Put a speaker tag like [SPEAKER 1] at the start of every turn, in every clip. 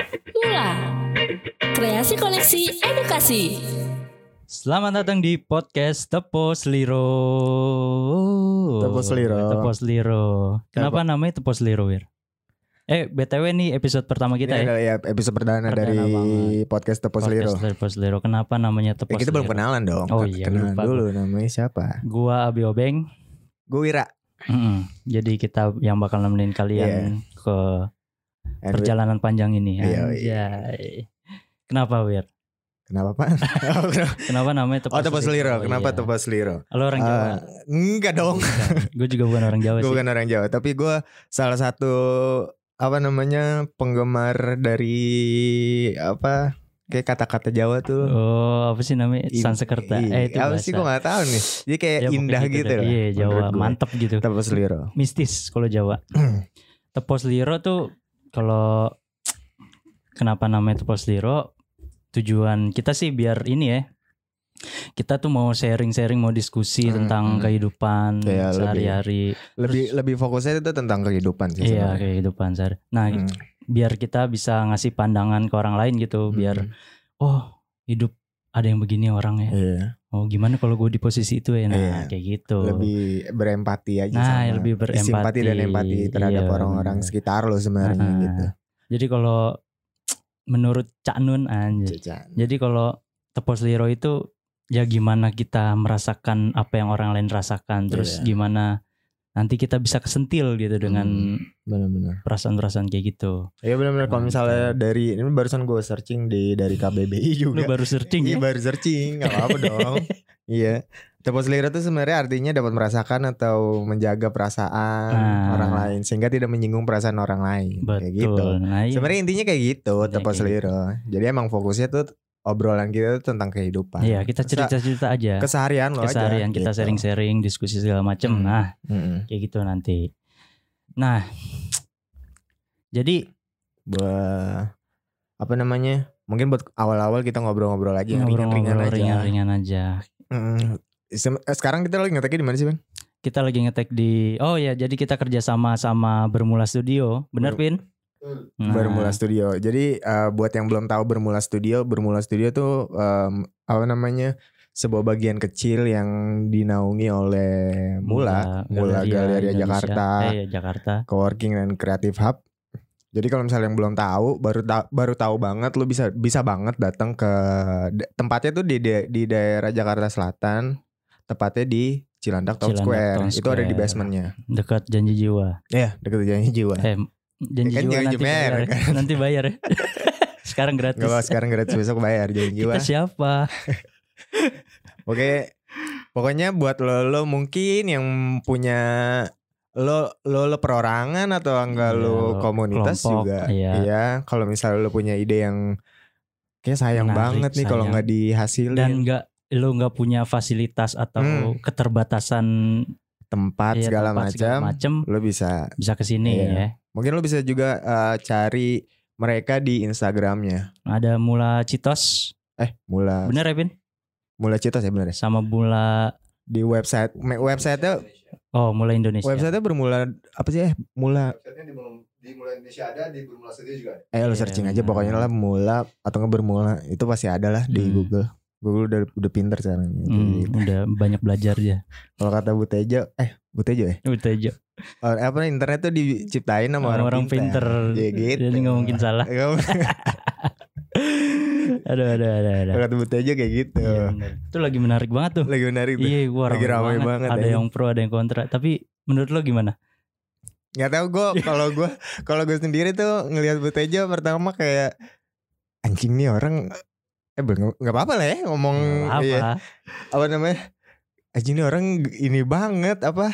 [SPEAKER 1] Mula Kreasi Koneksi Edukasi
[SPEAKER 2] Selamat datang di podcast Tepos Liro.
[SPEAKER 3] Tepos Liro.
[SPEAKER 2] Tepos Liro. Kenapa namanya Tepos Liro, Wir? Eh, BTW nih episode pertama kita
[SPEAKER 3] Ini
[SPEAKER 2] ya.
[SPEAKER 3] adalah ya episode perdana,
[SPEAKER 2] Perdana
[SPEAKER 3] dari
[SPEAKER 2] banget.
[SPEAKER 3] podcast Tepos
[SPEAKER 2] Podcast
[SPEAKER 3] Liro.
[SPEAKER 2] Tepos Liro. Kenapa namanya
[SPEAKER 3] Ya,
[SPEAKER 2] Tepos
[SPEAKER 3] kita belum
[SPEAKER 2] Liro?
[SPEAKER 3] kenalan dong.
[SPEAKER 2] Oh iya,
[SPEAKER 3] kenalan
[SPEAKER 2] lupa
[SPEAKER 3] dulu namanya siapa?
[SPEAKER 2] Gua Abi Obeng.
[SPEAKER 3] Gue Wira.
[SPEAKER 2] Mm-mm. Jadi kita yang bakal nemenin kalian ke
[SPEAKER 3] And
[SPEAKER 2] perjalanan panjang ini.
[SPEAKER 3] Iya,
[SPEAKER 2] Anjay. Kenapa, Wir?
[SPEAKER 3] Kenapa Pak? Kenapa-
[SPEAKER 2] namanya Tepos
[SPEAKER 3] oh Tepos Liro. Kenapa
[SPEAKER 2] Iya.
[SPEAKER 3] Tepos Liro?
[SPEAKER 2] Lo orang Jawa?
[SPEAKER 3] Eh, enggak dong.
[SPEAKER 2] gue juga bukan orang Jawa
[SPEAKER 3] gue
[SPEAKER 2] sih.
[SPEAKER 3] bukan orang Jawa, tapi gue salah satu apa namanya penggemar dari apa kayak kata-kata Jawa tuh.
[SPEAKER 2] Oh, apa sih namanya? Sansekerta.
[SPEAKER 3] iya,
[SPEAKER 2] Eh, itu
[SPEAKER 3] apa
[SPEAKER 2] bahasa.
[SPEAKER 3] sih gue gak tahu nih. Jadi kayak
[SPEAKER 2] Ya,
[SPEAKER 3] indah gitu, lah.
[SPEAKER 2] Iya, Jawa
[SPEAKER 3] gue.
[SPEAKER 2] mantep gitu.
[SPEAKER 3] Tepos Liro.
[SPEAKER 2] Mistis kalau Jawa. Tepos Liro tuh kalau kenapa namanya Tepos Liro? Tujuan kita sih biar ini ya. Kita tuh mau sharing-sharing, mau diskusi
[SPEAKER 3] Hmm,
[SPEAKER 2] tentang
[SPEAKER 3] hmm.
[SPEAKER 2] kehidupan
[SPEAKER 3] lebih-
[SPEAKER 2] sehari-hari.
[SPEAKER 3] Lebih lebih fokusnya itu tentang kehidupan sih.
[SPEAKER 2] Iya,
[SPEAKER 3] sebenarnya.
[SPEAKER 2] kehidupan sehari. Nah,
[SPEAKER 3] Hmm.
[SPEAKER 2] biar kita bisa ngasih pandangan ke orang lain gitu, biar
[SPEAKER 3] Hmm.
[SPEAKER 2] oh, hidup ada yang begini orangnya.
[SPEAKER 3] Iya.
[SPEAKER 2] Oh, gimana kalau gue di posisi itu ya? Nah,
[SPEAKER 3] Iya.
[SPEAKER 2] kayak gitu.
[SPEAKER 3] lebih berempati aja
[SPEAKER 2] Nah,
[SPEAKER 3] sama
[SPEAKER 2] lebih berempati.
[SPEAKER 3] simpati dan empati terhadap
[SPEAKER 2] Iya,
[SPEAKER 3] orang-orang
[SPEAKER 2] bener.
[SPEAKER 3] sekitar lo sebenarnya
[SPEAKER 2] Ah,
[SPEAKER 3] gitu.
[SPEAKER 2] Jadi kalau menurut Cak Nun anjir.
[SPEAKER 3] Cica.
[SPEAKER 2] Jadi kalau tepos liro itu ya gimana kita merasakan apa yang orang lain rasakan, terus
[SPEAKER 3] Iya.
[SPEAKER 2] gimana nanti kita bisa kesentil gitu dengan
[SPEAKER 3] Benar-benar.
[SPEAKER 2] perasaan-perasaan kayak gitu.
[SPEAKER 3] Iya benar-benar kalau misalnya dari ini barusan gue searching di dari KBBI
[SPEAKER 2] Lu
[SPEAKER 3] juga.
[SPEAKER 2] baru searching
[SPEAKER 3] Iya
[SPEAKER 2] ya?
[SPEAKER 3] baru searching, nggak apa-apa dong. Iya. Tepos lira itu sebenarnya artinya dapat merasakan atau menjaga perasaan
[SPEAKER 2] Nah.
[SPEAKER 3] orang lain sehingga tidak menyinggung perasaan orang lain. Kayak gitu.
[SPEAKER 2] Betul. Nah, iya.
[SPEAKER 3] Sebenarnya intinya kayak gitu tepos
[SPEAKER 2] kayak
[SPEAKER 3] lira. Jadi emang fokusnya tuh obrolan kita tuh tentang kehidupan.
[SPEAKER 2] Iya, kita cerita-cerita aja.
[SPEAKER 3] keseharian lo aja.
[SPEAKER 2] Keseharian kita
[SPEAKER 3] gitu.
[SPEAKER 2] sharing-sharing, diskusi segala macem.
[SPEAKER 3] Hmm.
[SPEAKER 2] Nah,
[SPEAKER 3] Mm-mm.
[SPEAKER 2] kayak gitu nanti. Nah, jadi
[SPEAKER 3] buat apa namanya mungkin buat awal-awal kita ngobrol-ngobrol aja yang ringan-ringan aja
[SPEAKER 2] ringan-ringan aja.
[SPEAKER 3] Mm. Sem- eh, sekarang kita lagi ngeteknya di mana sih bang
[SPEAKER 2] Kita lagi ngetek di Oh ya, jadi kita kerja sama sama Bermula Studio. Benar,
[SPEAKER 3] Ber-
[SPEAKER 2] Pin? Nah,
[SPEAKER 3] Bermula Studio jadi eh, buat yang belum tahu Bermula Studio Bermula Studio tuh em, apa namanya sebuah bagian kecil yang dinaungi oleh Mula Mula Galeria
[SPEAKER 2] Indonesia.
[SPEAKER 3] Jakarta
[SPEAKER 2] Eh, iya, Jakarta.
[SPEAKER 3] Coworking dan Creative Hub. Jadi kalau misalnya yang belum tahu, baru ta- baru tahu banget, lu bisa bisa banget datang ke tempatnya tuh di da- di daerah Jakarta Selatan, tepatnya di Cilandak Town
[SPEAKER 2] Cilandak
[SPEAKER 3] Square.
[SPEAKER 2] Town
[SPEAKER 3] Itu ada di
[SPEAKER 2] Square.
[SPEAKER 3] basementnya.
[SPEAKER 2] Dekat Janji Jiwa.
[SPEAKER 3] Ya, deket janji jiwa.
[SPEAKER 2] Eh, Janji
[SPEAKER 3] Kan
[SPEAKER 2] Jiwa
[SPEAKER 3] jangan
[SPEAKER 2] nanti
[SPEAKER 3] Jumer,
[SPEAKER 2] bayar. ya.
[SPEAKER 3] kan?
[SPEAKER 2] Nanti bayar ya. Sekarang gratis.
[SPEAKER 3] Gak sekarang gratis besok bayar janji jiwa.
[SPEAKER 2] Kita siapa?
[SPEAKER 3] Oke. Pokoknya buat lo, lo mungkin yang punya lo lo lo perorangan atau enggak
[SPEAKER 2] Iya,
[SPEAKER 3] lo komunitas
[SPEAKER 2] kelompok,
[SPEAKER 3] juga.
[SPEAKER 2] iya.
[SPEAKER 3] Iya, kalau misalnya lo punya ide yang kayak sayang
[SPEAKER 2] Menarik,
[SPEAKER 3] banget nih kalau nggak dihasilin
[SPEAKER 2] Dan nggak lo nggak punya fasilitas atau
[SPEAKER 3] Hmm.
[SPEAKER 2] keterbatasan
[SPEAKER 3] tempat
[SPEAKER 2] ya,
[SPEAKER 3] segala
[SPEAKER 2] tempat segala
[SPEAKER 3] macam,
[SPEAKER 2] macem,
[SPEAKER 3] lo bisa.
[SPEAKER 2] bisa ke sini
[SPEAKER 3] Iya.
[SPEAKER 2] ya.
[SPEAKER 3] Mungkin lo bisa juga eh, cari mereka di Instagramnya.
[SPEAKER 2] Ada Mula Citos,
[SPEAKER 3] Eh, mula
[SPEAKER 2] bener ya Pin?
[SPEAKER 3] mula citos ya bener ya?
[SPEAKER 2] Sama Mula
[SPEAKER 3] Di website me- websitenya
[SPEAKER 2] Oh Mula Indonesia.
[SPEAKER 3] websitenya bermula apa sih eh mula
[SPEAKER 4] Websitenya di, Mula Indonesia ada, di Bermula Studio juga ada.
[SPEAKER 3] Eh lo
[SPEAKER 2] Iya,
[SPEAKER 3] searching aja
[SPEAKER 2] benar.
[SPEAKER 3] pokoknya lah mula atau nggak bermula itu pasti ada lah di
[SPEAKER 2] Hmm.
[SPEAKER 3] Google. Google udah udah pinter sekarang.
[SPEAKER 2] Hmm,
[SPEAKER 3] Gitu.
[SPEAKER 2] udah banyak belajar ya.
[SPEAKER 3] Kalau kata Butejo, eh Butejo ya.
[SPEAKER 2] Aja.
[SPEAKER 3] Oh, apa internet tuh diciptain sama
[SPEAKER 2] Sama
[SPEAKER 3] orang, pinter. Ya gitu.
[SPEAKER 2] Jadi nggak mungkin salah. Aduh, aduh, aduh, aduh.
[SPEAKER 3] Kalau kata Butejo kayak gitu.
[SPEAKER 2] Iya, bener. Itu lagi menarik banget tuh.
[SPEAKER 3] Lagi menarik tuh.
[SPEAKER 2] Iya, gua
[SPEAKER 3] Lagi
[SPEAKER 2] ramai banget.
[SPEAKER 3] banget,
[SPEAKER 2] Ada
[SPEAKER 3] anjing.
[SPEAKER 2] yang pro, ada yang kontra. Tapi menurut lo gimana?
[SPEAKER 3] Gak tau gue kalau gue kalau gue sendiri tuh ngelihat Butejo pertama kayak anjing nih orang eh nggak apa-apa lah ya ngomong
[SPEAKER 2] Apa?
[SPEAKER 3] iya. apa namanya anjing nih orang ini banget apa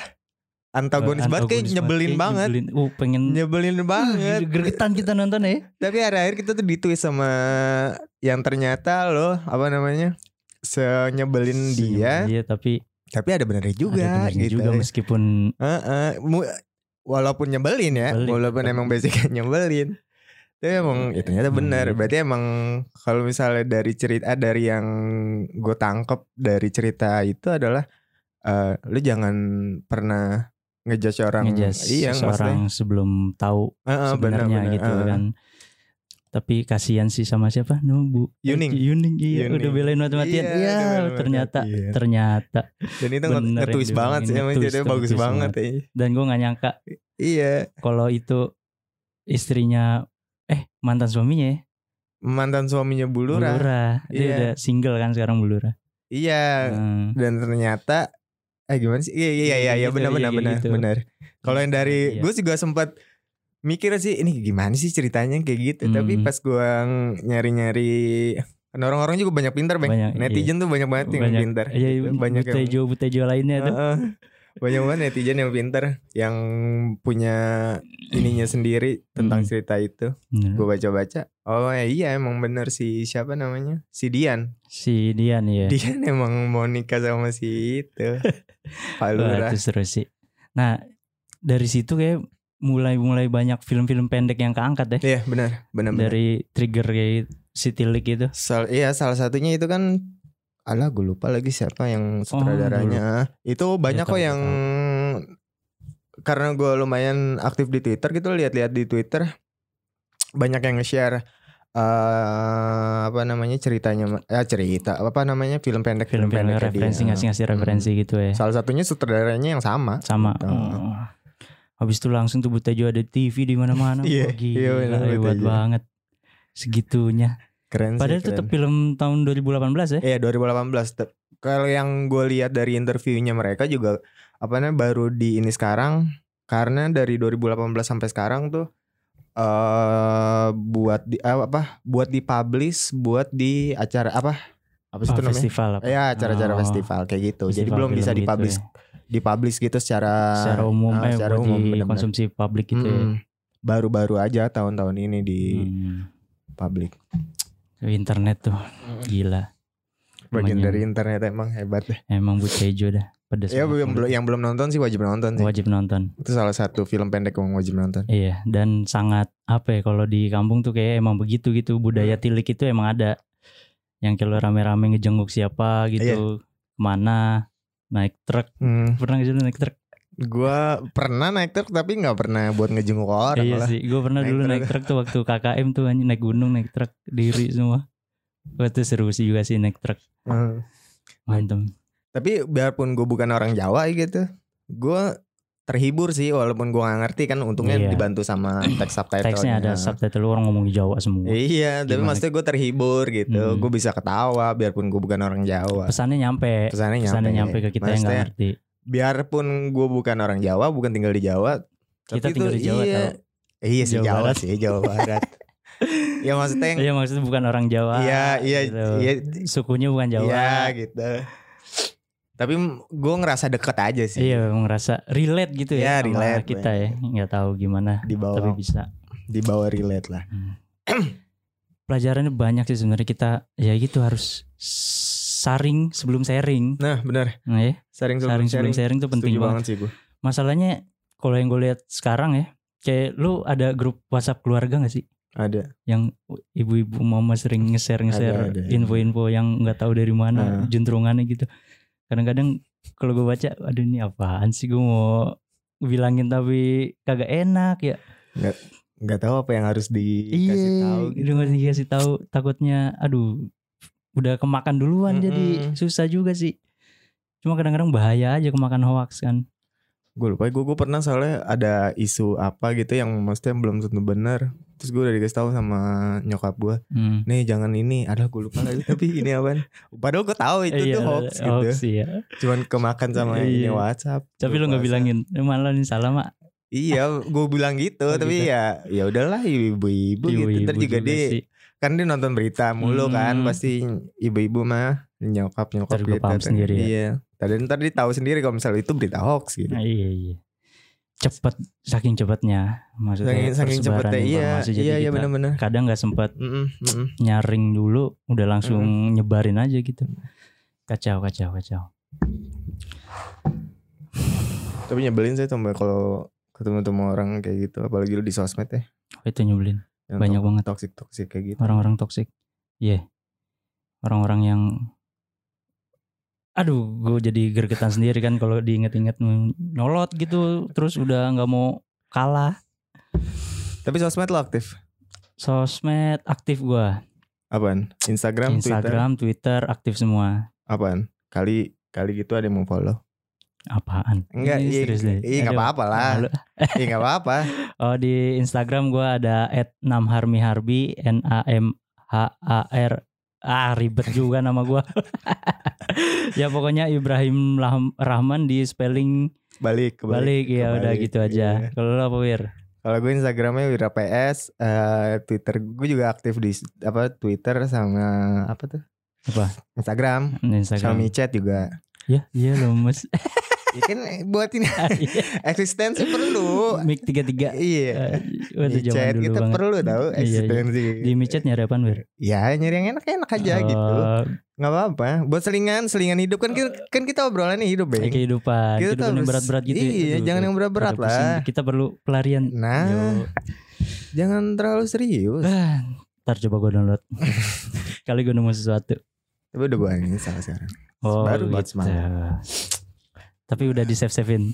[SPEAKER 3] antagonis banget kayak nyebelin
[SPEAKER 2] kayak
[SPEAKER 3] banget
[SPEAKER 2] nyebelin. Uh, pengen
[SPEAKER 3] nyebelin banget
[SPEAKER 2] Gregetan kita nonton ya.
[SPEAKER 3] tapi akhir-akhir kita tuh ditweet sama yang ternyata loh apa namanya senyebelin dia
[SPEAKER 2] Iya, tapi
[SPEAKER 3] tapi ada benernya juga
[SPEAKER 2] ada benernya
[SPEAKER 3] gitu
[SPEAKER 2] juga meskipun
[SPEAKER 3] Heeh, mu- walaupun nyebelin ya,
[SPEAKER 2] Nyebelin.
[SPEAKER 3] walaupun emang basicnya nyebelin. Tapi emang ya ternyata benar.
[SPEAKER 2] Hmm.
[SPEAKER 3] Berarti emang kalau misalnya dari cerita dari yang gue tangkep dari cerita itu adalah eh lu jangan pernah ngejudge orang
[SPEAKER 2] ngejudge
[SPEAKER 3] iya maksudnya
[SPEAKER 2] sebelum tahu
[SPEAKER 3] Heeh,
[SPEAKER 2] sebenarnya
[SPEAKER 3] benar-benar,
[SPEAKER 2] gitu
[SPEAKER 3] heeh.
[SPEAKER 2] kan. Tapi kasihan sih sama siapa? Nubu.
[SPEAKER 3] Yuning.
[SPEAKER 2] Yuning iya
[SPEAKER 3] Yuning.
[SPEAKER 2] udah belain mati-matian.
[SPEAKER 3] Iya,
[SPEAKER 2] Iya,
[SPEAKER 3] belain
[SPEAKER 2] ternyata
[SPEAKER 3] mati-matian.
[SPEAKER 2] ternyata
[SPEAKER 3] Dan itu nge-twist banget sih emang ceritanya bagus banget ya.
[SPEAKER 2] dan gue nggak nyangka
[SPEAKER 3] Iya.
[SPEAKER 2] kalau itu istrinya eh mantan suaminya ya
[SPEAKER 3] Mantan suaminya Bulura.
[SPEAKER 2] Bulura. Dia
[SPEAKER 3] Iya.
[SPEAKER 2] udah single kan sekarang Bulura.
[SPEAKER 3] Iya.
[SPEAKER 2] Hmm.
[SPEAKER 3] Dan ternyata eh gimana sih? Iya iya iya iya
[SPEAKER 2] Gitu,
[SPEAKER 3] benar
[SPEAKER 2] iya,
[SPEAKER 3] benar benar
[SPEAKER 2] gitu.
[SPEAKER 3] benar. Kalau yang dari
[SPEAKER 2] Iya.
[SPEAKER 3] gue juga sempat mikir sih ini gimana sih ceritanya kayak gitu. Tapi
[SPEAKER 2] Hmm.
[SPEAKER 3] pas gue nyari-nyari kan orang-orang juga banyak pintar, Bang.
[SPEAKER 2] Banyak,
[SPEAKER 3] Netizen tuh banyak banget yang
[SPEAKER 2] Banyak-
[SPEAKER 3] pintar.
[SPEAKER 2] Iya,
[SPEAKER 3] gitu. banyak yang
[SPEAKER 2] butejo butejo lainnya tuh.
[SPEAKER 3] Banyak banget netizen yang pintar yang punya ininya sendiri tentang
[SPEAKER 2] Hmm.
[SPEAKER 3] cerita itu.
[SPEAKER 2] Bener.
[SPEAKER 3] Gue baca-baca. Oh iya emang bener si siapa namanya? Si Dian.
[SPEAKER 2] Si Dian ya.
[SPEAKER 3] Dian emang mau nikah sama si itu. Pak
[SPEAKER 2] Wah,
[SPEAKER 3] Lurah.
[SPEAKER 2] itu seru sih. Nah, dari situ kayak mulai mulai banyak film-film pendek yang keangkat deh
[SPEAKER 3] Iya benar, benar
[SPEAKER 2] dari trigger kayak si Tilik itu.
[SPEAKER 3] Sal- iya salah satunya itu kan Alah gue lupa lagi siapa yang sutradaranya Itu banyak
[SPEAKER 2] Ya,
[SPEAKER 3] kok
[SPEAKER 2] tahu,
[SPEAKER 3] yang Karena gue lumayan aktif di Twitter gitu Lihat-lihat di Twitter Banyak yang nge-share eh apa namanya ceritanya ya cerita apa namanya film pendek film,
[SPEAKER 2] Film-film
[SPEAKER 3] pendek
[SPEAKER 2] referensi ngasih-ngasih referensi gitu ya.
[SPEAKER 3] salah satunya sutradaranya yang sama
[SPEAKER 2] Sama.
[SPEAKER 3] Gitu.
[SPEAKER 2] Oh. Habis itu langsung tuh Butejo ada TV di mana-mana.
[SPEAKER 3] Iya,
[SPEAKER 2] Wah, gila,
[SPEAKER 3] iya benar,
[SPEAKER 2] hebat banget. Segitunya.
[SPEAKER 3] Keren
[SPEAKER 2] Padahal
[SPEAKER 3] sih
[SPEAKER 2] itu
[SPEAKER 3] keren.
[SPEAKER 2] tuh film tahun 2018 ya.
[SPEAKER 3] Iya 2018. Te- Kalau yang gue lihat dari interviewnya mereka juga apa namanya baru di ini sekarang karena dari 2018 sampai sekarang tuh eh buat di eh, apa buat dipublish buat di acara apa apa sih
[SPEAKER 2] Oh,
[SPEAKER 3] itu namanya?
[SPEAKER 2] festival apa?
[SPEAKER 3] Ya acara-acara
[SPEAKER 2] Oh,
[SPEAKER 3] festival kayak gitu. Jadi
[SPEAKER 2] festival
[SPEAKER 3] belum
[SPEAKER 2] film
[SPEAKER 3] bisa
[SPEAKER 2] gitu
[SPEAKER 3] dipublish
[SPEAKER 2] ya.
[SPEAKER 3] dipublish gitu secara
[SPEAKER 2] secara umum
[SPEAKER 3] ah,
[SPEAKER 2] eh
[SPEAKER 3] secara
[SPEAKER 2] buat
[SPEAKER 3] umum benar-benar.
[SPEAKER 2] dikonsumsi publik gitu ya.
[SPEAKER 3] Mm-mm. Baru-baru aja tahun-tahun ini di
[SPEAKER 2] Hmm.
[SPEAKER 3] publik.
[SPEAKER 2] Internet tuh gila.
[SPEAKER 3] Bagian dari internet emang hebat deh.
[SPEAKER 2] Emang Butejo dah. Pedes
[SPEAKER 3] Ya yang belum yang belum nonton sih wajib nonton sih.
[SPEAKER 2] wajib nonton.
[SPEAKER 3] Itu salah satu film pendek yang wajib nonton.
[SPEAKER 2] Iya, dan sangat apa ya kalau di kampung tuh kayak emang begitu gitu
[SPEAKER 3] Hmm.
[SPEAKER 2] budaya tilik itu emang ada. Yang kalau rame-rame ngejenguk siapa gitu, ke mana naik truk
[SPEAKER 3] Hmm.
[SPEAKER 2] pernah nggak sih lu naik truk?
[SPEAKER 3] Gua pernah naik truk tapi nggak pernah buat ngejenguk orang
[SPEAKER 2] iya
[SPEAKER 3] lah.
[SPEAKER 2] sih, gue pernah
[SPEAKER 3] Naik
[SPEAKER 2] dulu
[SPEAKER 3] truk.
[SPEAKER 2] naik truk tuh waktu KKM tuh anjing naik gunung naik truk diri semua. Wah itu seru sih juga sih naik truk
[SPEAKER 3] Hmm.
[SPEAKER 2] mantem.
[SPEAKER 3] Tapi biarpun gue bukan orang Jawa gitu, gue terhibur sih walaupun gue nggak ngerti kan untungnya
[SPEAKER 2] Iya.
[SPEAKER 3] dibantu sama teks subtitle
[SPEAKER 2] Teksnya ada subtitle orang ngomong Jawa semua.
[SPEAKER 3] Iya, tapi
[SPEAKER 2] Gimana?
[SPEAKER 3] maksudnya gue terhibur gitu.
[SPEAKER 2] Hmm.
[SPEAKER 3] Gue bisa ketawa biarpun gue bukan orang Jawa.
[SPEAKER 2] Pesannya nyampe,
[SPEAKER 3] Pesannya nyampe.
[SPEAKER 2] pesannya nyampe ke kita yang nggak
[SPEAKER 3] Maksudnya,
[SPEAKER 2] ngerti.
[SPEAKER 3] Biarpun gue bukan orang Jawa, bukan tinggal di Jawa.
[SPEAKER 2] Kita
[SPEAKER 3] tapi
[SPEAKER 2] tinggal
[SPEAKER 3] itu
[SPEAKER 2] di Jawa,
[SPEAKER 3] iya,
[SPEAKER 2] tau.
[SPEAKER 3] Iya sih
[SPEAKER 2] Jawa
[SPEAKER 3] Jawa
[SPEAKER 2] Barat.
[SPEAKER 3] sih Jawa Barat. ya maksudnya yang
[SPEAKER 2] Iya maksudnya bukan orang Jawa.
[SPEAKER 3] Iya iya
[SPEAKER 2] gitu.
[SPEAKER 3] iya
[SPEAKER 2] Sukunya bukan Jawa.
[SPEAKER 3] Iya gitu. Tapi gue ngerasa deket aja sih.
[SPEAKER 2] Iya, ngerasa relate gitu
[SPEAKER 3] Iya,
[SPEAKER 2] ya sama
[SPEAKER 3] relate,
[SPEAKER 2] kita ya. Nggak tahu gimana,
[SPEAKER 3] Di
[SPEAKER 2] tapi
[SPEAKER 3] bawah
[SPEAKER 2] bisa.
[SPEAKER 3] di bawah relate lah.
[SPEAKER 2] Pelajarannya banyak sih sebenarnya kita ya gitu harus saring sebelum sharing.
[SPEAKER 3] Nah benar.
[SPEAKER 2] Nah ya,
[SPEAKER 3] Sharing
[SPEAKER 2] saring sebelum sharing tuh penting
[SPEAKER 3] Setuju
[SPEAKER 2] banget.
[SPEAKER 3] banget sih gue.
[SPEAKER 2] Masalahnya kalau yang gue lihat sekarang ya, kayak lu ada grup WhatsApp keluarga gak sih?
[SPEAKER 3] Ada.
[SPEAKER 2] Yang ibu-ibu mama sering nge-share nge-share info-info yang nggak tahu dari mana
[SPEAKER 3] Nah.
[SPEAKER 2] juntrungannya gitu. Kadang-kadang kalau gue baca, aduh ini apaan sih gue mau bilangin tapi kagak enak ya.
[SPEAKER 3] Nggak tahu apa yang harus dikasih tahu gitu.
[SPEAKER 2] Nggak dikasih tahu takutnya aduh udah kemakan duluan jadi
[SPEAKER 3] Mm-mm.
[SPEAKER 2] susah juga sih. Cuma kadang-kadang bahaya aja kemakan hoax kan.
[SPEAKER 3] Gue lupa gue gue pernah soalnya ada isu apa gitu yang maksudnya belum tentu benar. Terus gue udah dikasih tahu sama nyokap gue.
[SPEAKER 2] Hmm.
[SPEAKER 3] Nih jangan ini. Ada gue lupa lagi tapi ini apaan. Padahal gue tahu itu
[SPEAKER 2] Iya,
[SPEAKER 3] tuh hoax gitu.
[SPEAKER 2] hoax iya.
[SPEAKER 3] Cuman kemakan sama ini
[SPEAKER 2] Iya.
[SPEAKER 3] WhatsApp.
[SPEAKER 2] Tapi lu
[SPEAKER 3] grup
[SPEAKER 2] nggak bilangin, "Eh, malah ini salah mak.
[SPEAKER 3] Iya, gue bilang gitu,
[SPEAKER 2] Oh,
[SPEAKER 3] tapi
[SPEAKER 2] gitu.
[SPEAKER 3] ya ya udahlah ibu-ibu gitu. Ntar juga
[SPEAKER 2] juga
[SPEAKER 3] dia
[SPEAKER 2] sih.
[SPEAKER 3] Kan dia nonton berita mulu kan,
[SPEAKER 2] Hmm.
[SPEAKER 3] pasti ibu-ibu mah nyokap nyokap gitu.
[SPEAKER 2] paham sendiri ya.
[SPEAKER 3] Iya. Tadi ntar dia tahu sendiri kalau misalnya itu berita hoax gitu.
[SPEAKER 2] Nah, iya iya. Cepet, saking cepatnya maksudnya
[SPEAKER 3] Saking saking
[SPEAKER 2] persebaran
[SPEAKER 3] cepetnya iya,
[SPEAKER 2] informasi jadi
[SPEAKER 3] iya iya
[SPEAKER 2] kita
[SPEAKER 3] benar-benar.
[SPEAKER 2] kadang nggak sempat
[SPEAKER 3] Mm-mm, mm-mm.
[SPEAKER 2] nyaring dulu, udah langsung nyebarin aja gitu. Kacau kacau kacau.
[SPEAKER 3] Tapi nyebelin saya tuh kalau ketemu temu orang kayak gitu, apalagi lu di sosmed ya.
[SPEAKER 2] Oh, itu nyebelin
[SPEAKER 3] Yang
[SPEAKER 2] Banyak banget.
[SPEAKER 3] toxic toxic kayak gitu.
[SPEAKER 2] orang-orang toksik. Iya. Orang-orang yang Aduh, gue jadi gergetan sendiri kan kalau diinget-inget nyolot gitu, terus udah nggak mau kalah.
[SPEAKER 3] Tapi sosmed lo aktif.
[SPEAKER 2] sosmed aktif gua.
[SPEAKER 3] Apaan? Instagram, Twitter,
[SPEAKER 2] Instagram, Twitter aktif semua.
[SPEAKER 3] apaan? Kali kali gitu ada yang mau follow.
[SPEAKER 2] Apaan?
[SPEAKER 3] Enggak,
[SPEAKER 2] Ini
[SPEAKER 3] iya,
[SPEAKER 2] serius deh.
[SPEAKER 3] iya nggak
[SPEAKER 2] Aduh,
[SPEAKER 3] apa-apa lah. Iya nggak apa-apa.
[SPEAKER 2] Oh di Instagram gua ada @namharmiharbi N A M H A R ah ribet juga nama gua. ya pokoknya Ibrahim Rahman di spelling
[SPEAKER 3] Balik, kebalik.
[SPEAKER 2] balik ya udah
[SPEAKER 3] kebalik,
[SPEAKER 2] gitu aja.
[SPEAKER 3] iya.
[SPEAKER 2] Kalau lo apa Wir?
[SPEAKER 3] Kalau gue Instagramnya Wira PS, eh, Twitter gue juga aktif di apa Twitter sama apa tuh?
[SPEAKER 2] Apa?
[SPEAKER 3] Instagram, sama
[SPEAKER 2] Instagram.
[SPEAKER 3] chat juga.
[SPEAKER 2] Ya, iya lo Mas.
[SPEAKER 3] Ya kan buat ini eksistensi perlu.
[SPEAKER 2] Mic 33.
[SPEAKER 3] Iya.
[SPEAKER 2] Waktu zaman
[SPEAKER 3] Micet
[SPEAKER 2] dulu
[SPEAKER 3] kita
[SPEAKER 2] banget.
[SPEAKER 3] perlu tahu
[SPEAKER 2] Iya, iya.
[SPEAKER 3] eksistensi.
[SPEAKER 2] Di micet nyari apaan Wir?
[SPEAKER 3] Ya nyari yang enak-enak aja gitu.
[SPEAKER 2] Oh,
[SPEAKER 3] nggak apa-apa. Buat selingan, selingan hidup kan kita, kan kita obrolan nih hidup, Bang.
[SPEAKER 2] kehidupan.
[SPEAKER 3] Kita
[SPEAKER 2] Kehidupan yang berat-berat gitu.
[SPEAKER 3] Iya,
[SPEAKER 2] Aduh,
[SPEAKER 3] jangan yang berat-berat
[SPEAKER 2] Pada pusing.
[SPEAKER 3] lah.
[SPEAKER 2] Kita perlu pelarian.
[SPEAKER 3] Nah,
[SPEAKER 2] Yo.
[SPEAKER 3] jangan terlalu serius.
[SPEAKER 2] Ah, Ntar coba gue download. Kali gue nemu sesuatu.
[SPEAKER 3] Tapi udah gue ini salah sekarang.
[SPEAKER 2] Oh,
[SPEAKER 3] Baru buat
[SPEAKER 2] gitu.
[SPEAKER 3] semangat.
[SPEAKER 2] Tapi udah di save savein.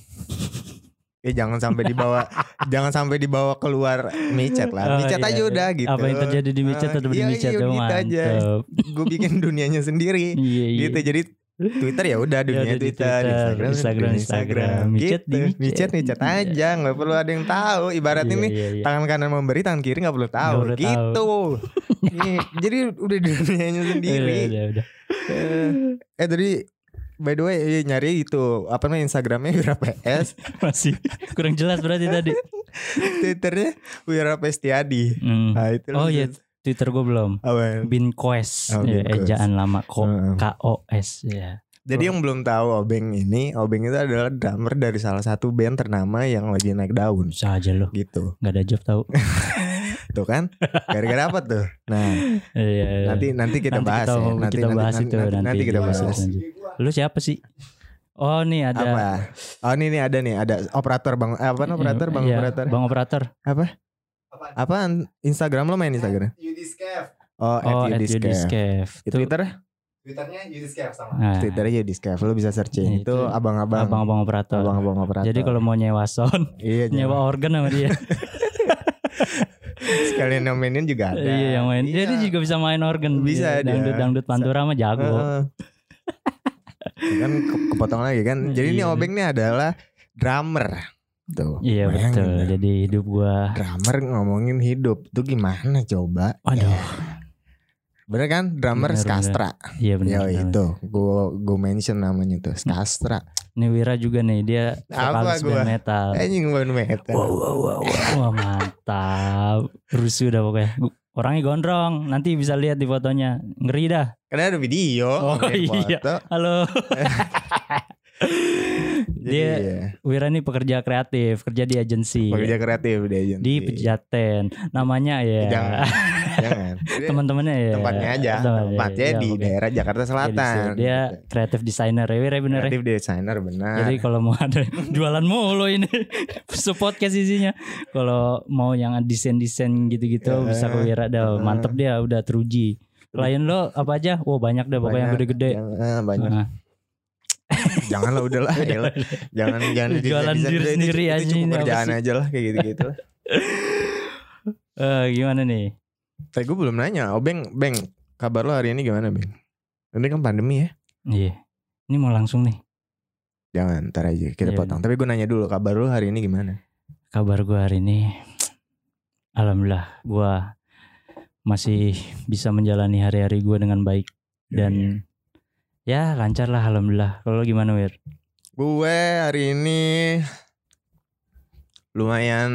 [SPEAKER 3] Ya jangan sampai dibawa jangan sampai dibawa keluar micet lah.
[SPEAKER 2] Oh,
[SPEAKER 3] Micet
[SPEAKER 2] iya,
[SPEAKER 3] aja
[SPEAKER 2] iya.
[SPEAKER 3] udah gitu.
[SPEAKER 2] Apa yang terjadi di micet
[SPEAKER 3] Ah,
[SPEAKER 2] tetap di
[SPEAKER 3] iya,
[SPEAKER 2] micet
[SPEAKER 3] iya,
[SPEAKER 2] tuh
[SPEAKER 3] gitu aja. Gue bikin dunianya sendiri.
[SPEAKER 2] Iya iya.
[SPEAKER 3] Gitu. Jadi Twitter ya udah dunia
[SPEAKER 2] udah di
[SPEAKER 3] Twitter,
[SPEAKER 2] Twitter,
[SPEAKER 3] Instagram,
[SPEAKER 2] Instagram,
[SPEAKER 3] dunia
[SPEAKER 2] Instagram. Micet di
[SPEAKER 3] Gitu.
[SPEAKER 2] micet.
[SPEAKER 3] micet micet aja, nggak perlu ada yang tahu. Ibarat
[SPEAKER 2] Iya,
[SPEAKER 3] ini
[SPEAKER 2] iya, iya.
[SPEAKER 3] tangan kanan memberi, tangan kiri nggak perlu tahu. Gitu. Iya, Jadi udah di dunianya sendiri.
[SPEAKER 2] Udah, udah, udah.
[SPEAKER 3] Eh, eh tadi by the way eh, nyari itu apa namanya Instagramnya Wira PS,
[SPEAKER 2] Masih kurang jelas berarti tadi.
[SPEAKER 3] Twitternya Wira Pestiadi.
[SPEAKER 2] Hmm.
[SPEAKER 3] Nah, itu
[SPEAKER 2] Oh iya, Twitter gue belum.
[SPEAKER 3] apa?
[SPEAKER 2] Bin Quest,
[SPEAKER 3] Oh,
[SPEAKER 2] ya, ejaan lama ko. K O S ya.
[SPEAKER 3] Jadi yang belum tahu Obeng ini, Obeng itu adalah drummer dari salah satu band ternama yang lagi naik daun
[SPEAKER 2] Bisa aja lo,
[SPEAKER 3] gitu.
[SPEAKER 2] nggak ada job tahu.
[SPEAKER 3] Tuh kan? Gara-gara apa tuh? Nah,
[SPEAKER 2] Iya.
[SPEAKER 3] nanti nanti kita
[SPEAKER 2] Nanti
[SPEAKER 3] bahas
[SPEAKER 2] kita,
[SPEAKER 3] ya. Nanti
[SPEAKER 2] kita
[SPEAKER 3] nanti,
[SPEAKER 2] bahas
[SPEAKER 3] nanti,
[SPEAKER 2] itu
[SPEAKER 3] nanti,
[SPEAKER 2] nanti,
[SPEAKER 3] nanti kita bahas.
[SPEAKER 2] Lu siapa sih? Oh nih ada
[SPEAKER 3] Apa? Oh ini nih ada nih, ada operator Bang eh, apa operator Bang
[SPEAKER 2] Iya,
[SPEAKER 3] operator.
[SPEAKER 2] Bang operator.
[SPEAKER 3] Apa?
[SPEAKER 4] Apaan?
[SPEAKER 3] Apaan? Instagram lo main Instagram?
[SPEAKER 4] Yudiskev.
[SPEAKER 3] Oh,
[SPEAKER 2] Oh,
[SPEAKER 3] at Yudiskev.
[SPEAKER 2] Itu-
[SPEAKER 3] Twitter?
[SPEAKER 4] Twitternya Yudiskev sama.
[SPEAKER 2] Nah,
[SPEAKER 3] Twitternya Yudiskev. Lo bisa searching.
[SPEAKER 2] Itu
[SPEAKER 3] Itu abang-abang
[SPEAKER 2] abang-abang operator.
[SPEAKER 3] abang-abang operator.
[SPEAKER 2] Jadi kalau mau nyewa sound,
[SPEAKER 3] iya,
[SPEAKER 2] nyewa organ sama dia.
[SPEAKER 3] sekalian yang mainin juga ada.
[SPEAKER 2] iya, yang main.
[SPEAKER 3] Iya.
[SPEAKER 2] Dia juga bisa main organ.
[SPEAKER 3] Bisa
[SPEAKER 2] Iya,
[SPEAKER 3] dia.
[SPEAKER 2] Dangdut dangdut pantura mah jago.
[SPEAKER 3] Heeh. kan ke- kepotong lagi kan. Jadi ini
[SPEAKER 2] Iya.
[SPEAKER 3] Obeng ini adalah drummer. Tuh.
[SPEAKER 2] Iya
[SPEAKER 3] bayangin
[SPEAKER 2] betul. Jadi hidup gua
[SPEAKER 3] Drummer ngomongin hidup tuh gimana coba?
[SPEAKER 2] Waduh.
[SPEAKER 3] Ya. Bener kan? Drummer
[SPEAKER 2] Bener,
[SPEAKER 3] Skastra.
[SPEAKER 2] Iya benar. benar.
[SPEAKER 3] itu, gue gue mention namanya tuh Skastra.
[SPEAKER 2] Nih Wira juga nih dia vokalis band metal.
[SPEAKER 3] Anjing gue metal.
[SPEAKER 2] Wow, wow, wow, wow. Wah mantap. Rusuh dah pokoknya. Orangnya gondrong. Nanti bisa lihat di fotonya. Ngeri dah.
[SPEAKER 3] Karena ada video,
[SPEAKER 2] Oh, iya.
[SPEAKER 3] foto.
[SPEAKER 2] Halo.
[SPEAKER 3] Jadi,
[SPEAKER 2] Dia-
[SPEAKER 3] iya.
[SPEAKER 2] Wira nih pekerja kreatif, kerja di agensi.
[SPEAKER 3] pekerja kreatif di agensi.
[SPEAKER 2] Di Pejaten. Namanya ya.
[SPEAKER 3] Jangan, jangan. Dia
[SPEAKER 2] Teman-temannya ya.
[SPEAKER 3] tempatnya aja,
[SPEAKER 2] Teman-
[SPEAKER 3] tempatnya
[SPEAKER 2] iya,
[SPEAKER 3] di
[SPEAKER 2] pokoknya.
[SPEAKER 3] daerah Jakarta Selatan.
[SPEAKER 2] Dia, dia kreatif designer ya Wira bener ya.
[SPEAKER 3] kreatif designer benar.
[SPEAKER 2] Jadi kalau mau ada jualan mulu ini podcast isinya. Kalau mau yang desain-desain gitu-gitu
[SPEAKER 3] Ya.
[SPEAKER 2] bisa ke Wira dah.
[SPEAKER 3] Ya.
[SPEAKER 2] Mantep dia udah teruji. Klien lo apa aja? Wah banyak deh pokoknya yang
[SPEAKER 3] Banyak.
[SPEAKER 2] gede-gede.
[SPEAKER 3] Eh, banyak.
[SPEAKER 2] Nah,
[SPEAKER 3] Janganlah udahlah.
[SPEAKER 2] Udah.
[SPEAKER 3] yalah. jangan jangan
[SPEAKER 2] Jualan diri sendiri aja
[SPEAKER 3] cukup kerjaan aja lah kayak gitu-gitu lah.
[SPEAKER 2] eh, gimana nih?
[SPEAKER 3] Tapi gue belum nanya, Obeng, Beng, kabar lo hari ini gimana, Beng? Ini kan pandemi ya.
[SPEAKER 2] Iya. Ini mau langsung nih.
[SPEAKER 3] Jangan, ntar aja kita
[SPEAKER 2] Iya.
[SPEAKER 3] potong. Tapi gue nanya dulu, kabar lo hari ini gimana?
[SPEAKER 2] Kabar gua hari ini alhamdulillah gua masih bisa menjalani hari-hari gua dengan baik dan ya lancar lah alhamdulillah. Kalau lo gimana Wir?
[SPEAKER 3] Gue hari ini lumayan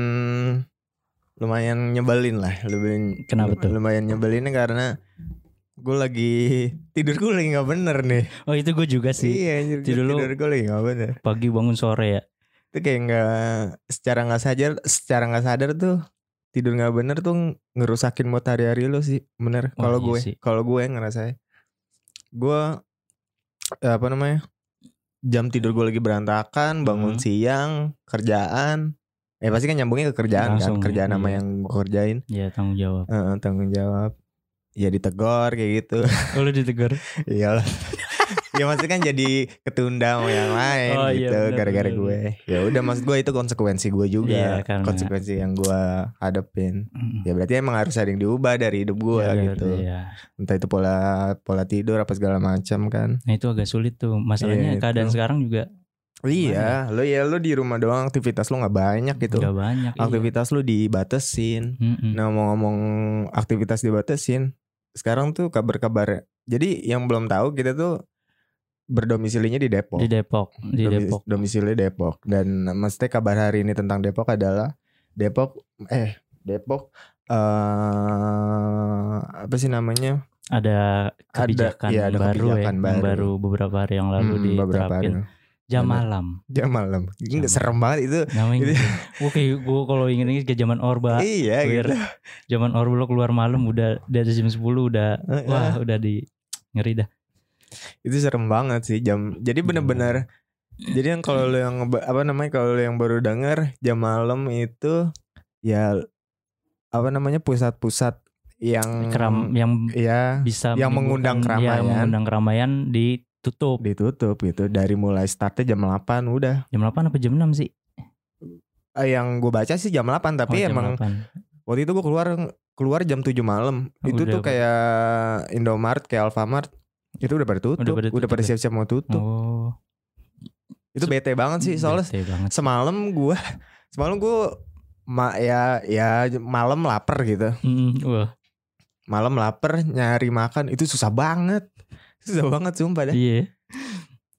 [SPEAKER 3] lumayan nyebelin lah, lebih
[SPEAKER 2] Kenapa tuh?
[SPEAKER 3] Lumayan nyebelinnya karena gue lagi tidur gue lagi nggak bener nih.
[SPEAKER 2] Oh itu gue juga sih.
[SPEAKER 3] Iya, anjir,
[SPEAKER 2] Tidur lu-
[SPEAKER 3] tidur gue lagi nggak bener.
[SPEAKER 2] Pagi bangun sore ya.
[SPEAKER 3] Itu kayak nggak secara nggak sadar, secara nggak sadar tuh tidur nggak bener tuh ngerusakin mood hari-hari lo sih, bener.
[SPEAKER 2] Wah,
[SPEAKER 3] Kalau
[SPEAKER 2] iya
[SPEAKER 3] gue, kalau gue ngerasa gue eh, apa namanya jam tidur gue lagi berantakan, bangun
[SPEAKER 2] Hmm.
[SPEAKER 3] siang, kerjaan, eh pasti kan nyambungnya ke kerjaan
[SPEAKER 2] Langsung,
[SPEAKER 3] kan, kerjaan sama
[SPEAKER 2] iya.
[SPEAKER 3] yang gue kerjain,
[SPEAKER 2] Ya tanggung jawab.
[SPEAKER 3] Heeh, tanggung jawab. Ya ditegor kayak gitu.
[SPEAKER 2] Oh lu ditegur.
[SPEAKER 3] Iyalah. Ya maksudnya kan jadi ketunda sama yang lain
[SPEAKER 2] Oh, iya,
[SPEAKER 3] gitu
[SPEAKER 2] bener,
[SPEAKER 3] gara-gara gue. Ya udah maksud gue itu konsekuensi gue juga.
[SPEAKER 2] Iya, karena-
[SPEAKER 3] Konsekuensi yang gue hadapin.
[SPEAKER 2] Mm.
[SPEAKER 3] Ya berarti emang harus ada yang diubah dari hidup gue
[SPEAKER 2] Ya,
[SPEAKER 3] gitu.
[SPEAKER 2] iya.
[SPEAKER 3] Entah itu pola pola tidur apa segala macam kan.
[SPEAKER 2] Nah itu agak sulit tuh. Masalahnya
[SPEAKER 3] Iya,
[SPEAKER 2] keadaan
[SPEAKER 3] itu.
[SPEAKER 2] sekarang juga
[SPEAKER 3] Iya, lo ya lo di rumah doang aktivitas lo nggak banyak gitu.
[SPEAKER 2] udah banyak. iya.
[SPEAKER 3] Aktivitas lo dibatasin.
[SPEAKER 2] Mm-mm.
[SPEAKER 3] Nah mau ngomong aktivitas dibatasin, sekarang tuh kabar-kabar. Jadi yang belum tahu kita tuh berdomisilinya di Depok.
[SPEAKER 2] di Depok, di
[SPEAKER 3] Domis-
[SPEAKER 2] Depok.
[SPEAKER 3] Domisili Depok. Dan mesti kabar hari ini tentang Depok adalah Depok eh Depok eh apa sih namanya?
[SPEAKER 2] Ada kebijakan
[SPEAKER 3] iya, ada
[SPEAKER 2] baru
[SPEAKER 3] kebijakan
[SPEAKER 2] ya, yang
[SPEAKER 3] baru.
[SPEAKER 2] baru beberapa hari yang lalu
[SPEAKER 3] Hmm, beberapa hari.
[SPEAKER 2] diterapin. Jam malam.
[SPEAKER 3] Jam malam. Ini
[SPEAKER 2] Jam
[SPEAKER 3] serem banget itu.
[SPEAKER 2] Namanya
[SPEAKER 3] Itu-
[SPEAKER 2] gitu. Gue kayak gue kalau inget-inget ke zaman Orba.
[SPEAKER 3] iya gitu.
[SPEAKER 2] Zaman Orba lo keluar malam udah dari jam 10 udah
[SPEAKER 3] Heeh.
[SPEAKER 2] wah udah di ngeri dah.
[SPEAKER 3] Itu serem banget sih jam. Jadi bener-bener jadi yang kalau lo yang apa namanya kalau lo yang baru denger jam malam itu ya apa namanya pusat-pusat yang
[SPEAKER 2] Keram yang
[SPEAKER 3] ya
[SPEAKER 2] bisa
[SPEAKER 3] yang mengundang
[SPEAKER 2] menimbulkan- ya,
[SPEAKER 3] keramaian.
[SPEAKER 2] mengundang keramaian ditutup.
[SPEAKER 3] ditutup gitu dari mulai startnya jam 8 udah
[SPEAKER 2] Jam 8 apa jam 6 sih?
[SPEAKER 3] Eh, yang gue baca sih jam 8 tapi
[SPEAKER 2] Oh, jam
[SPEAKER 3] emang
[SPEAKER 2] 8.
[SPEAKER 3] waktu itu gue keluar keluar jam 7 malam
[SPEAKER 2] Oh,
[SPEAKER 3] itu
[SPEAKER 2] udah
[SPEAKER 3] tuh kayak Indomaret kayak Alfamart itu udah pada tutup
[SPEAKER 2] Udah
[SPEAKER 3] udah
[SPEAKER 2] pada
[SPEAKER 3] pada,
[SPEAKER 2] tutup ya?
[SPEAKER 3] siap-siap mau tutup
[SPEAKER 2] Oh,
[SPEAKER 3] itu bete banget sih soalnya
[SPEAKER 2] bete banget.
[SPEAKER 3] semalam gue semalam gue ma ya ya malam lapar gitu
[SPEAKER 2] Mm, wah,
[SPEAKER 3] malam lapar nyari makan itu susah banget susah banget sumpah dah
[SPEAKER 2] iya.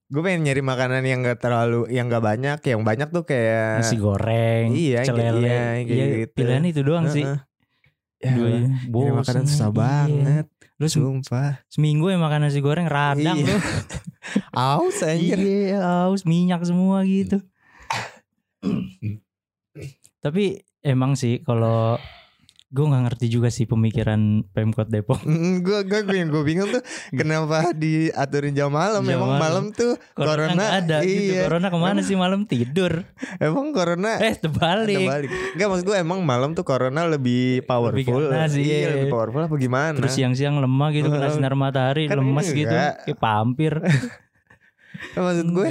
[SPEAKER 3] gue pengen nyari makanan yang gak terlalu yang gak banyak yang banyak tuh kayak
[SPEAKER 2] Nasi goreng,
[SPEAKER 3] iya,
[SPEAKER 2] celele.
[SPEAKER 3] iya,
[SPEAKER 2] Iya,
[SPEAKER 3] gitu.
[SPEAKER 2] pilihan itu doang sih.
[SPEAKER 3] Heeh. ya
[SPEAKER 2] Dua,
[SPEAKER 3] nyari makanan susah
[SPEAKER 2] iya.
[SPEAKER 3] banget
[SPEAKER 2] Lu
[SPEAKER 3] sumpah
[SPEAKER 2] seminggu ya makan nasi goreng radang
[SPEAKER 3] Iya.
[SPEAKER 2] lu.
[SPEAKER 3] aus anjir
[SPEAKER 2] Iya, haus minyak semua gitu. Tapi emang sih kalau gue nggak ngerti juga sih pemikiran Pemkot Depok.
[SPEAKER 3] gue gue gue yang gue bingung tuh kenapa diaturin jam malam
[SPEAKER 2] Jam
[SPEAKER 3] emang
[SPEAKER 2] malam.
[SPEAKER 3] tuh
[SPEAKER 2] Corona,
[SPEAKER 3] Corona,
[SPEAKER 2] ada gitu.
[SPEAKER 3] iya.
[SPEAKER 2] Corona ke mana sih malam tidur?
[SPEAKER 3] emang corona
[SPEAKER 2] Eh terbalik.
[SPEAKER 3] terbalik Enggak maksud gue emang malam tuh corona lebih powerful
[SPEAKER 2] ganas, iya.
[SPEAKER 3] iya lebih powerful apa gimana
[SPEAKER 2] Terus siang-siang lemah gitu kena sinar matahari,
[SPEAKER 3] Kan
[SPEAKER 2] lemes gitu, kayak pampir.
[SPEAKER 3] Maksud gue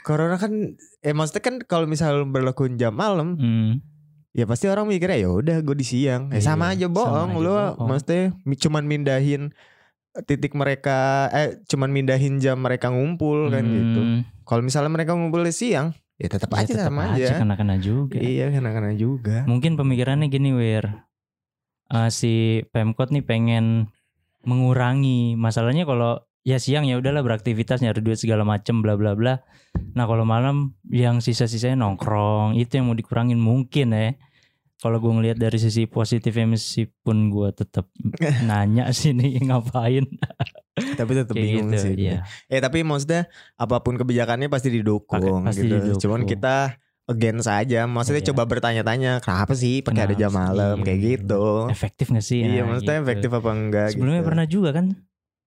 [SPEAKER 3] corona kan eh maksudnya kan kalau misal berlaku jam malam
[SPEAKER 2] Hmm.
[SPEAKER 3] Ya pasti orang mikirnya ya udah gue di siang. Eh
[SPEAKER 2] Iya,
[SPEAKER 3] sama aja bohong lu maksudnya cuman mindahin titik mereka eh cuman mindahin jam mereka ngumpul kan gitu.
[SPEAKER 2] Hmm.
[SPEAKER 3] kalau misalnya mereka ngumpul di siang ya tetap
[SPEAKER 2] Ya,
[SPEAKER 3] aja
[SPEAKER 2] tetap
[SPEAKER 3] sama
[SPEAKER 2] aja
[SPEAKER 3] aja.
[SPEAKER 2] kena-kena juga.
[SPEAKER 3] iya kena-kena juga.
[SPEAKER 2] Mungkin pemikirannya gini Wir. Eh, Si Pemkot nih pengen mengurangi Masalahnya kalau ya siang ya udahlah beraktivitas nyari duit segala macem bla bla bla. Nah kalau malam yang sisa-sisanya nongkrong Itu yang mau dikurangin mungkin ya. Kalau gue ngelihat dari sisi positifnya meskipun gue tetap nanya sih nih ngapain.
[SPEAKER 3] Tapi tetap
[SPEAKER 2] kayak
[SPEAKER 3] bingung
[SPEAKER 2] gitu
[SPEAKER 3] sih
[SPEAKER 2] ya
[SPEAKER 3] eh tapi maksudnya apa pun kebijakannya pasti didukung
[SPEAKER 2] pasti
[SPEAKER 3] gitu.
[SPEAKER 2] didukung.
[SPEAKER 3] cuman kita against aja. Maksudnya
[SPEAKER 2] Iya.
[SPEAKER 3] coba bertanya-tanya kenapa sih pakai ada jam malam? kayak
[SPEAKER 2] Iya,
[SPEAKER 3] gitu.
[SPEAKER 2] Efektif gak sih?
[SPEAKER 3] Iya
[SPEAKER 2] Nah,
[SPEAKER 3] maksudnya
[SPEAKER 2] gitu.
[SPEAKER 3] efektif apa enggak
[SPEAKER 2] sebelumnya
[SPEAKER 3] gitu.
[SPEAKER 2] pernah juga kan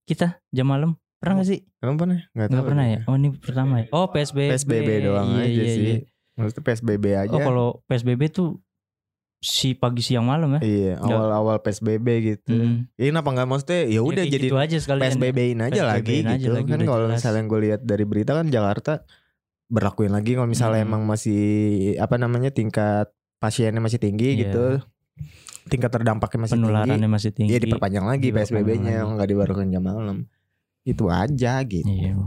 [SPEAKER 2] kita jam malam pernah gak sih
[SPEAKER 3] Emang pernah? Nggak,
[SPEAKER 2] nggak
[SPEAKER 3] tahu
[SPEAKER 2] pernah ya oh ini pertama ya oh psbb
[SPEAKER 3] PSBB doang
[SPEAKER 2] Iya,
[SPEAKER 3] aja
[SPEAKER 2] iya,
[SPEAKER 3] sih.
[SPEAKER 2] iya.
[SPEAKER 3] Maksudnya PSBB aja.
[SPEAKER 2] oh kalau psbb tuh si pagi siang malam ya
[SPEAKER 3] Iya,
[SPEAKER 2] Nggak.
[SPEAKER 3] awal-awal PSBB gitu.
[SPEAKER 2] Hmm.
[SPEAKER 3] Ini kenapa enggak maksudnya ya udah
[SPEAKER 2] kayak
[SPEAKER 3] jadi
[SPEAKER 2] gitu aja sekalian
[SPEAKER 3] PSBB-in aja lagi
[SPEAKER 2] PSBB-in aja
[SPEAKER 3] gitu.
[SPEAKER 2] lagi,
[SPEAKER 3] kan
[SPEAKER 2] udah
[SPEAKER 3] kalau misalnya gue lihat dari berita kan Jakarta berlakuin lagi kalau misalnya
[SPEAKER 2] Hmm.
[SPEAKER 3] emang masih apa namanya tingkat pasiennya masih tinggi
[SPEAKER 2] Iya.
[SPEAKER 3] gitu. Tingkat terdampaknya masih
[SPEAKER 2] penularannya
[SPEAKER 3] tinggi.
[SPEAKER 2] masih tinggi
[SPEAKER 3] Iya diperpanjang lagi
[SPEAKER 2] Diperpanjang
[SPEAKER 3] PSBB-nya
[SPEAKER 2] lagi.
[SPEAKER 3] enggak dibarukan jam malam. Itu aja gitu.
[SPEAKER 2] iya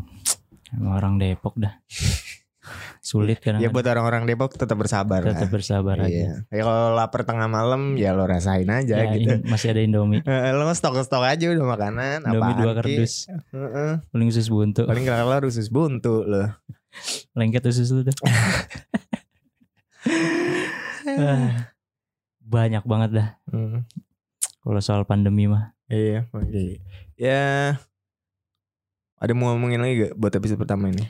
[SPEAKER 2] orang Depok dah sulit kan
[SPEAKER 3] Ya buat orang-orang Depok tetap bersabar lah.
[SPEAKER 2] tetap bersabar aja
[SPEAKER 3] Iya. Ya kalau lapar tengah malam ya lo rasain aja
[SPEAKER 2] ya,
[SPEAKER 3] gitu.
[SPEAKER 2] in- masih ada Indomie
[SPEAKER 3] Eh, lo stok-stok aja udah makanan
[SPEAKER 2] Indomie dua kardus
[SPEAKER 3] Heeh.
[SPEAKER 2] paling usus buntu
[SPEAKER 3] Paling kalau usus buntu lo.
[SPEAKER 2] lengket usus lu dah Ah, banyak banget dah
[SPEAKER 3] Hmm.
[SPEAKER 2] kalau soal pandemi mah
[SPEAKER 3] Iya, oke. Ya ada mau ngomongin lagi gak buat episode pertama ini?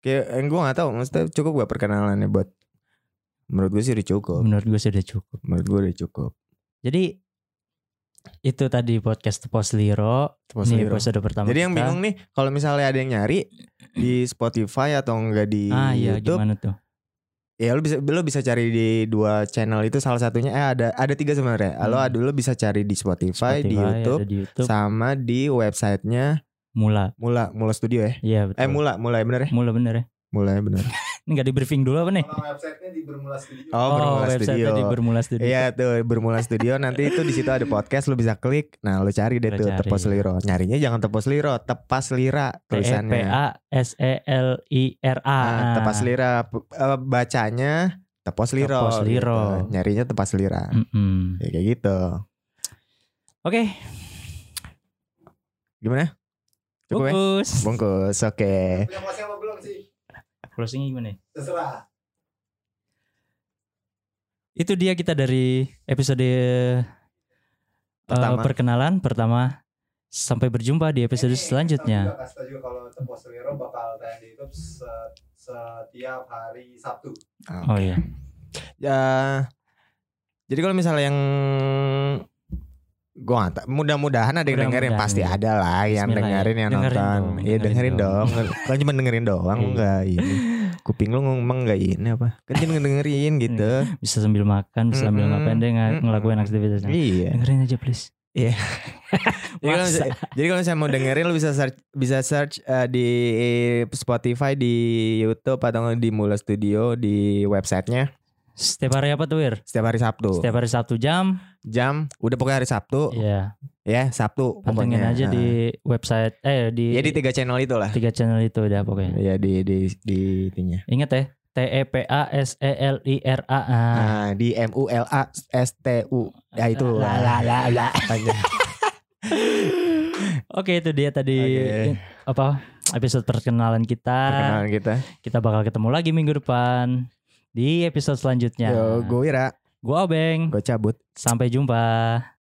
[SPEAKER 3] Kayak yang gue gak tahu, maksudnya cukup gak perkenalannya buat Menurut gue sih udah cukup
[SPEAKER 2] menurut gue sudah cukup
[SPEAKER 3] Menurut gue udah cukup
[SPEAKER 2] jadi itu tadi podcast Pos Liro
[SPEAKER 3] Pos Liro.
[SPEAKER 2] episode pertama
[SPEAKER 3] Jadi yang
[SPEAKER 2] kita.
[SPEAKER 3] bingung nih Kalau misalnya ada yang nyari Di Spotify atau enggak di
[SPEAKER 2] ah iya
[SPEAKER 3] Youtube
[SPEAKER 2] gimana tuh
[SPEAKER 3] Ya lu bisa lu bisa cari di dua channel itu salah satunya eh ada ada tiga sebenarnya. Lo
[SPEAKER 2] Hmm.
[SPEAKER 3] ada lu bisa cari di Spotify, di
[SPEAKER 2] Spotify,
[SPEAKER 3] YouTube,
[SPEAKER 2] ada di YouTube
[SPEAKER 3] sama di websitenya
[SPEAKER 2] Mula.
[SPEAKER 3] Mula, Mula Studio ya.
[SPEAKER 2] Iya betul.
[SPEAKER 3] Eh Mula, Mula ya bener ya?
[SPEAKER 2] Mula bener ya.
[SPEAKER 3] Mula ya bener.
[SPEAKER 2] Ini gak di briefing dulu apa nih?
[SPEAKER 4] Nama websitenya di Bermula Studio.
[SPEAKER 3] Oh, Bermula
[SPEAKER 2] website
[SPEAKER 3] Studio.
[SPEAKER 2] di Bermula Studio.
[SPEAKER 3] Iya tuh Bermula Studio nanti itu di situ ada podcast lu bisa klik. Nah, lu cari deh
[SPEAKER 2] Lu
[SPEAKER 3] tuh
[SPEAKER 2] cari.
[SPEAKER 3] Tepos Liro. Nyarinya jangan Tepos Liro, Tepas Lira
[SPEAKER 2] T E P
[SPEAKER 3] tulisannya.
[SPEAKER 2] A S E L I R A.
[SPEAKER 3] Ah, Tepas Lira eh, bacanya Tepos Liro.
[SPEAKER 2] Tepos Liro.
[SPEAKER 3] gitu. Nyarinya Tepas Lira.
[SPEAKER 2] Mm-mm.
[SPEAKER 3] Ya, kayak gitu.
[SPEAKER 2] Oke,
[SPEAKER 3] Gimana? Cukup ya?
[SPEAKER 2] bungkus.
[SPEAKER 3] Bungkus. Oke.
[SPEAKER 4] Punya closing apa belum sih?
[SPEAKER 2] Closingnya gimana? ya?
[SPEAKER 4] Terserah.
[SPEAKER 2] Itu dia kita dari episode eh,
[SPEAKER 3] Pertama.
[SPEAKER 2] perkenalan pertama. Sampai berjumpa di episode
[SPEAKER 4] Ini
[SPEAKER 2] selanjutnya.
[SPEAKER 4] Kasih tau juga, kasih juga kalau Tepos Liro bakal tayang di YouTube se- setiap hari Sabtu.
[SPEAKER 2] Oh iya.
[SPEAKER 3] Ya. Jadi kalau misalnya yang gua nggak tahu, mudah-mudahan ada yang dengerin
[SPEAKER 2] Mudah-mudahan,
[SPEAKER 3] pasti
[SPEAKER 2] iya.
[SPEAKER 3] ada lah yang
[SPEAKER 2] Bismillah ya.
[SPEAKER 3] dengerin yang
[SPEAKER 2] Dengerin
[SPEAKER 3] nonton.
[SPEAKER 2] dong,
[SPEAKER 3] Iya
[SPEAKER 2] dengerin
[SPEAKER 3] dengerin
[SPEAKER 2] dong.
[SPEAKER 3] Kan cuma dengerin doang
[SPEAKER 2] Iya.
[SPEAKER 3] enggak ini. Kuping lu ngomong enggak ini apa? Kan cuma dengerin gitu.
[SPEAKER 2] Bisa sambil makan, bisa sambil
[SPEAKER 3] Mm-mm.
[SPEAKER 2] ngapain deh ng-
[SPEAKER 3] Mm-mm.
[SPEAKER 2] ngelakuin aktivitasnya.
[SPEAKER 3] Iya.
[SPEAKER 2] Dengerin aja please.
[SPEAKER 3] Jadi kalau
[SPEAKER 2] Masa?
[SPEAKER 3] misalnya, jadi kalau misalnya mau dengerin lu bisa search bisa search eh, di Spotify, di YouTube atau di Mula Studio di websitenya
[SPEAKER 2] Setiap hari apa tuh Wir?
[SPEAKER 3] setiap hari Sabtu.
[SPEAKER 2] Setiap hari Sabtu jam.
[SPEAKER 3] Jam udah pokoknya hari Sabtu
[SPEAKER 2] Iya.
[SPEAKER 3] ya Sabtu
[SPEAKER 2] Pantengin
[SPEAKER 3] pokoknya.
[SPEAKER 2] aja
[SPEAKER 3] Nah.
[SPEAKER 2] di website eh di
[SPEAKER 3] Ya di tiga channel itu lah.
[SPEAKER 2] tiga channel itu udah pokoknya.
[SPEAKER 3] Ya di di di itunya.
[SPEAKER 2] Ingat ya, T E P A S E L I R A. Ah.
[SPEAKER 3] Nah, di M U L A S T U. Ya itu.
[SPEAKER 2] La, la, la, la. Oke, itu dia tadi
[SPEAKER 3] Oke.
[SPEAKER 2] apa episode perkenalan kita.
[SPEAKER 3] Perkenalan kita.
[SPEAKER 2] Kita bakal ketemu lagi minggu depan di episode selanjutnya.
[SPEAKER 3] Yo, gue Ira,
[SPEAKER 2] Gua Obeng.
[SPEAKER 3] gue cabut.
[SPEAKER 2] Sampai jumpa.